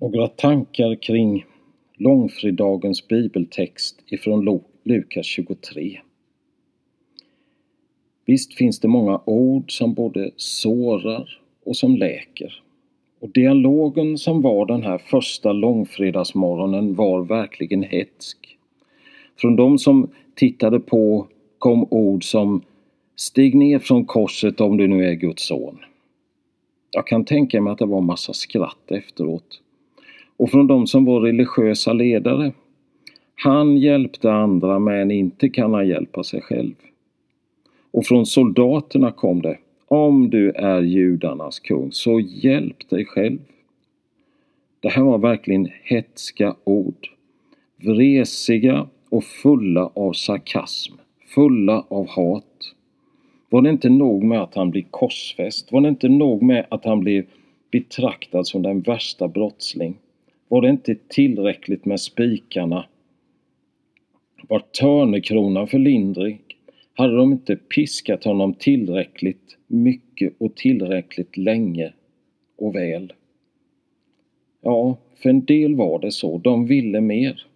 Några tankar kring långfredagens bibeltext ifrån Lukas 23. Visst finns det många ord som både sårar och som läker. Och dialogen som var den här första långfredagsmorgonen var verkligen hetsk. Från de som tittade på kom ord som Stig ner från korset om du nu är Guds son. Jag kan tänka mig att det var massa skratt efteråt. Och från de som var religiösa ledare. Han hjälpte andra men inte kan han hjälpa sig själv. Och från soldaterna kom det Om du är judarnas kung, så hjälp dig själv. Det här var verkligen hetska ord. Vresiga och fulla av sarkasm, fulla av hat. Var det inte nog med att han blir korsfäst? Var det inte nog med att han blir betraktad som den värsta brottsling? Var det inte tillräckligt med spikarna? Var törnekronan för lindrig? Hade de inte piskat honom tillräckligt mycket och tillräckligt länge och väl? Ja, för en del var det så. De ville mer.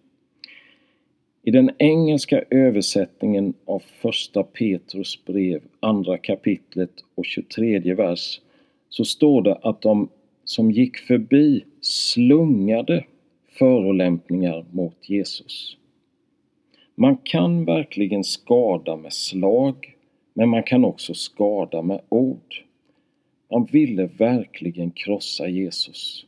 I den engelska översättningen av första Petrus brev, andra kapitlet och 23 vers, så står det att de som gick förbi slungade förolämpningar mot Jesus. Man kan verkligen skada med slag, men man kan också skada med ord. Man ville verkligen krossa Jesus.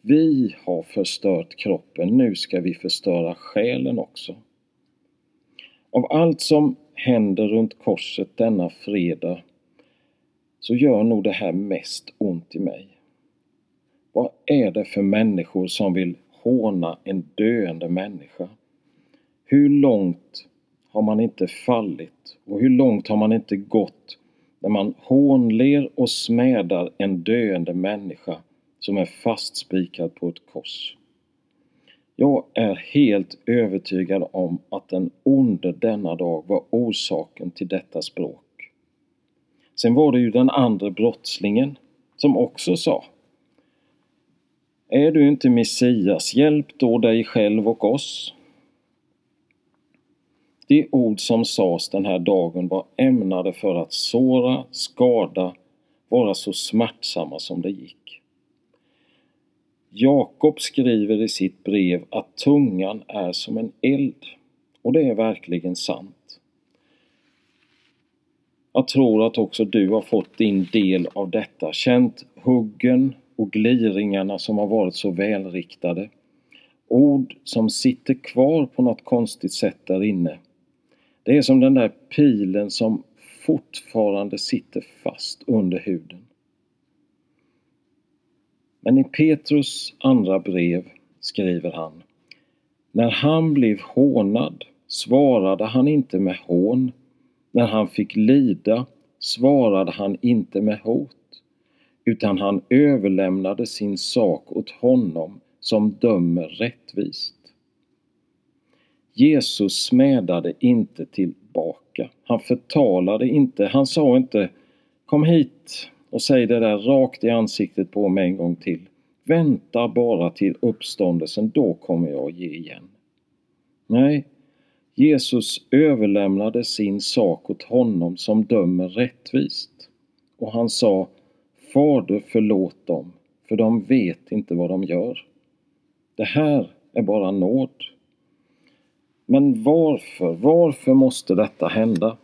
Vi har förstört kroppen, nu ska vi förstöra själen också. Av allt som händer runt korset denna fredag så gör nog det här mest ont i mig. Vad är det för människor som vill håna en döende människa? Hur långt har man inte fallit och hur långt har man inte gått när man hånler och smädar en döende människa som är fastspikad på ett kors? Jag är helt övertygad om att den onde denna dag var orsaken till detta språk. Sen var det ju den andra brottslingen som också sa är du inte Messias, hjälp då dig själv och oss. De ord som sades den här dagen var ämnade för att såra, skada, vara så smärtsamma som det gick. Jakob skriver i sitt brev att tungan är som en eld. Och det är verkligen sant. Jag tror att också du har fått din del av detta, känt huggen och gliringarna som har varit så välriktade. Ord som sitter kvar på något konstigt sätt där inne. Det är som den där pilen som fortfarande sitter fast under huden. Men i Petrus andra brev skriver han När han blev hånad svarade han inte med hån. När han fick lida svarade han inte med hot utan han överlämnade sin sak åt honom som dömer rättvist. Jesus smädade inte tillbaka. Han förtalade inte. Han sa inte Kom hit, och säg det där rakt i ansiktet på mig en gång till. Vänta bara till uppståndelsen, då kommer jag ge igen. Nej, Jesus överlämnade sin sak åt honom som dömer rättvist. Och han sa Fader förlåt dem, för de vet inte vad de gör. Det här är bara nåd. Men varför, varför måste detta hända?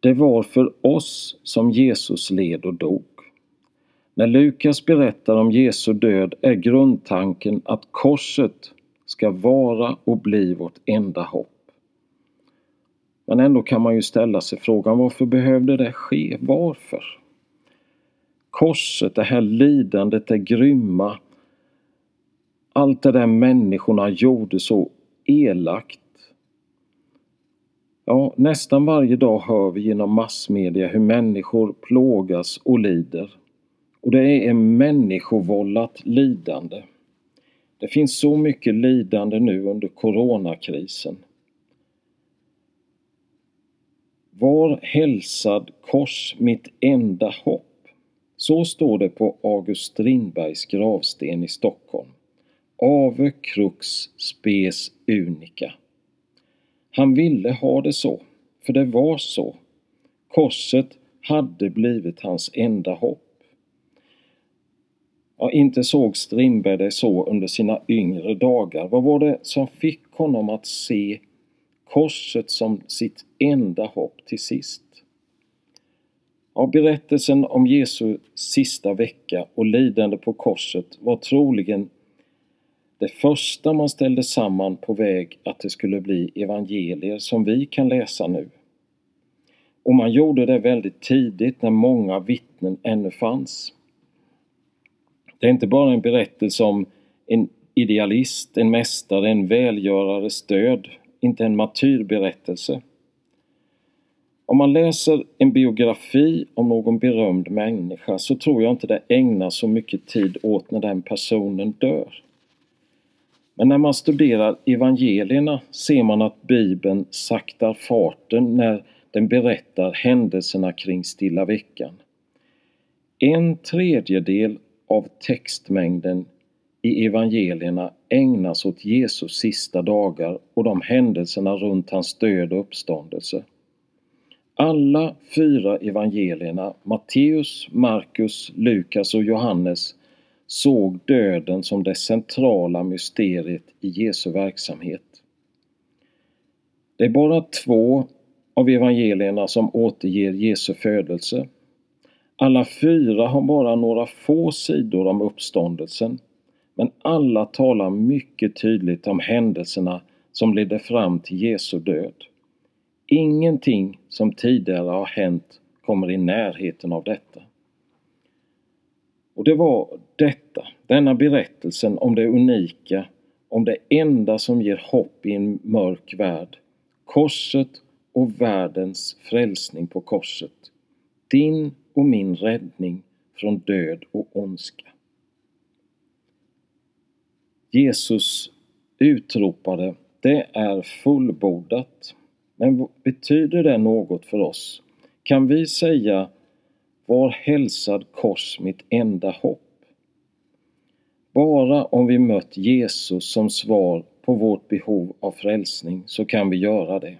Det var för oss som Jesus led och dog. När Lukas berättar om Jesu död är grundtanken att korset ska vara och bli vårt enda hopp. Men ändå kan man ju ställa sig frågan varför behövde det ske? Varför? Korset, det här lidandet, det grymma, allt det där människorna gjorde så elakt Ja, nästan varje dag hör vi genom massmedia hur människor plågas och lider. Och det är människovållat lidande. Det finns så mycket lidande nu under coronakrisen. Var hälsad kors mitt enda hopp. Så står det på August Strindbergs gravsten i Stockholm. Ave crux spes unica. Han ville ha det så, för det var så. Korset hade blivit hans enda hopp. Ja, inte såg Strindberg det så under sina yngre dagar. Vad var det som fick honom att se korset som sitt enda hopp till sist? Av berättelsen om Jesu sista vecka och lidande på korset var troligen det första man ställde samman på väg att det skulle bli evangelier som vi kan läsa nu. Och man gjorde det väldigt tidigt när många vittnen ännu fanns. Det är inte bara en berättelse om en idealist, en mästare, en välgörares död, inte en martyrberättelse. Om man läser en biografi om någon berömd människa så tror jag inte det ägnas så mycket tid åt när den personen dör. Men när man studerar evangelierna ser man att Bibeln saktar farten när den berättar händelserna kring Stilla veckan. En tredjedel av textmängden i evangelierna ägnas åt Jesus sista dagar och de händelserna runt hans död och uppståndelse. Alla fyra evangelierna, Matteus, Markus, Lukas och Johannes, såg döden som det centrala mysteriet i Jesu verksamhet. Det är bara två av evangelierna som återger Jesu födelse. Alla fyra har bara några få sidor om uppståndelsen, men alla talar mycket tydligt om händelserna som ledde fram till Jesu död. Ingenting som tidigare har hänt kommer i närheten av detta. Och det var detta, denna berättelsen om det unika, om det enda som ger hopp i en mörk värld. Korset och världens frälsning på korset. Din och min räddning från död och ondska. Jesus utropade, det är fullbordat. Men betyder det något för oss? Kan vi säga var hälsad kors mitt enda hopp? Bara om vi mött Jesus som svar på vårt behov av frälsning så kan vi göra det.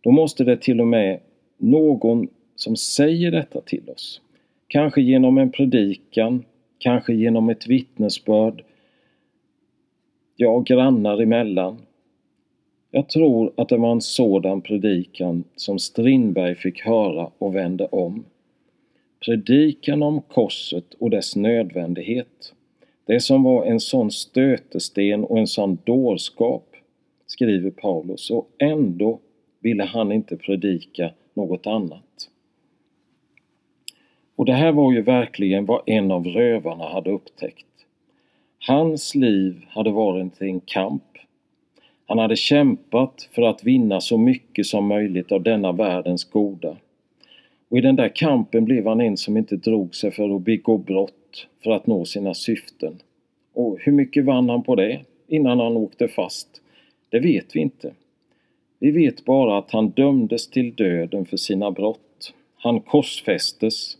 Då måste det till och med någon som säger detta till oss. Kanske genom en predikan, kanske genom ett vittnesbörd, ja, grannar emellan. Jag tror att det var en sådan predikan som Strindberg fick höra och vände om. Predikan om korset och dess nödvändighet. Det som var en sån stötesten och en sån dårskap, skriver Paulus, och ändå ville han inte predika något annat. Och det här var ju verkligen vad en av rövarna hade upptäckt. Hans liv hade varit en kamp. Han hade kämpat för att vinna så mycket som möjligt av denna världens goda. Och i den där kampen blev han en som inte drog sig för att begå brott för att nå sina syften. Och hur mycket vann han på det innan han åkte fast? Det vet vi inte. Vi vet bara att han dömdes till döden för sina brott. Han korsfästes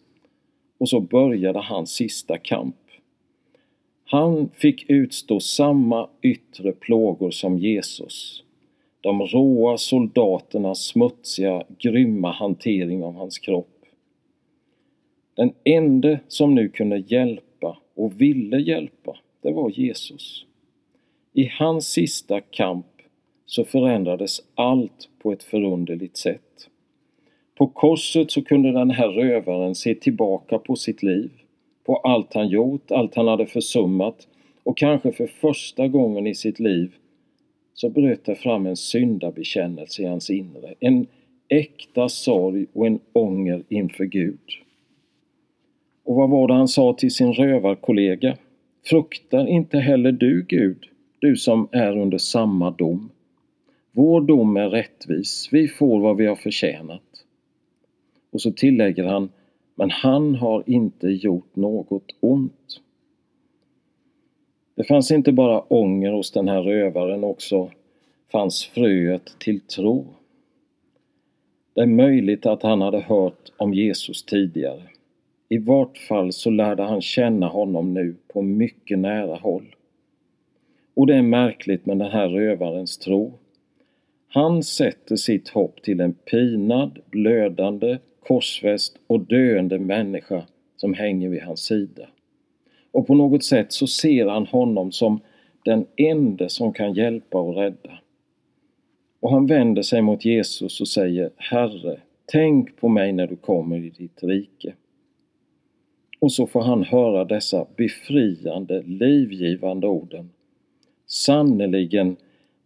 och så började hans sista kamp. Han fick utstå samma yttre plågor som Jesus. De råa soldaternas smutsiga, grymma hantering av hans kropp. Den ende som nu kunde hjälpa och ville hjälpa, det var Jesus. I hans sista kamp så förändrades allt på ett förunderligt sätt. På korset så kunde den här rövaren se tillbaka på sitt liv, på allt han gjort, allt han hade försummat och kanske för första gången i sitt liv så bröt det fram en syndabekännelse i hans inre, en äkta sorg och en ånger inför Gud. Och vad var det han sa till sin rövarkollega? Fruktar inte heller du Gud, du som är under samma dom. Vår dom är rättvis, vi får vad vi har förtjänat. Och så tillägger han, men han har inte gjort något ont. Det fanns inte bara ånger hos den här rövaren, också fanns fröet till tro. Det är möjligt att han hade hört om Jesus tidigare. I vart fall så lärde han känna honom nu på mycket nära håll. Och det är märkligt med den här rövarens tro. Han sätter sitt hopp till en pinad, blödande, korsfäst och döende människa som hänger vid hans sida. Och på något sätt så ser han honom som den ende som kan hjälpa och rädda. Och han vänder sig mot Jesus och säger Herre, tänk på mig när du kommer i ditt rike. Och så får han höra dessa befriande, livgivande orden. Sannerligen,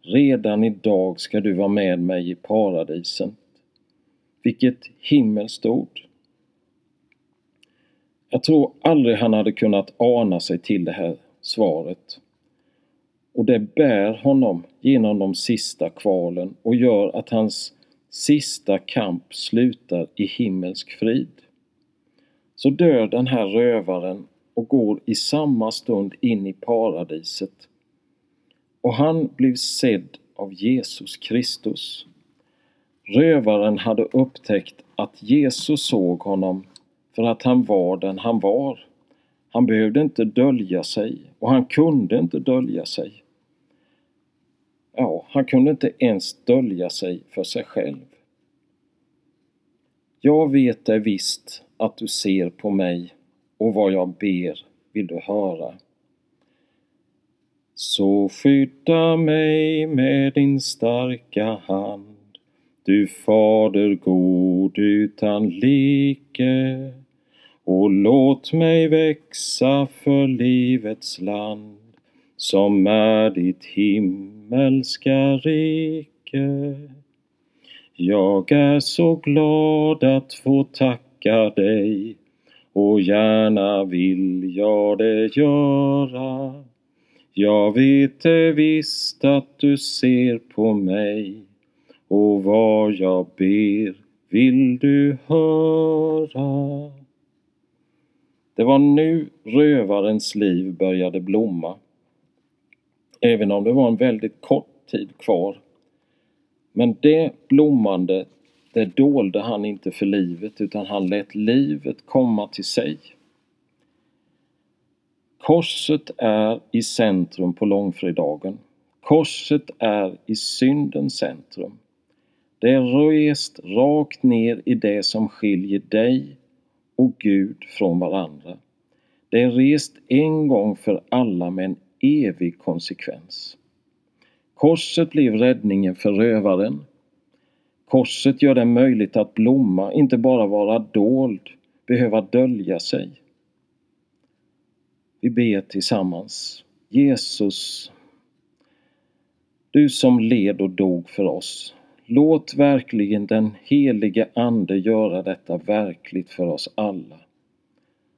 redan idag ska du vara med mig i paradisen. Vilket himmelskt ord! Jag tror aldrig han hade kunnat ana sig till det här svaret. Och det bär honom genom de sista kvalen och gör att hans sista kamp slutar i himmelsk frid. Så dör den här rövaren och går i samma stund in i paradiset. Och han blev sedd av Jesus Kristus. Rövaren hade upptäckt att Jesus såg honom för att han var den han var. Han behövde inte dölja sig och han kunde inte dölja sig. Ja, han kunde inte ens dölja sig för sig själv. Jag vet dig visst att du ser på mig och vad jag ber vill du höra. Så skydda mig med din starka hand, du Fader god utan like och låt mig växa för livets land som är ditt himmelska rike. Jag är så glad att få tacka dig och gärna vill jag det göra. Jag vet det visst att du ser på mig och vad jag ber vill du höra. Det var nu rövarens liv började blomma. Även om det var en väldigt kort tid kvar. Men det blommande, det dolde han inte för livet utan han lät livet komma till sig. Korset är i centrum på långfredagen. Korset är i syndens centrum. Det är rest rakt ner i det som skiljer dig och Gud från varandra. Det är rest en gång för alla med en evig konsekvens. Korset blev räddningen för rövaren. Korset gör det möjligt att blomma, inte bara vara dold, behöva dölja sig. Vi ber tillsammans. Jesus, du som led och dog för oss. Låt verkligen den helige Ande göra detta verkligt för oss alla.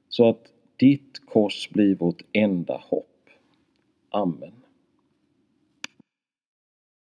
Så att ditt kors blir vårt enda hopp. Amen.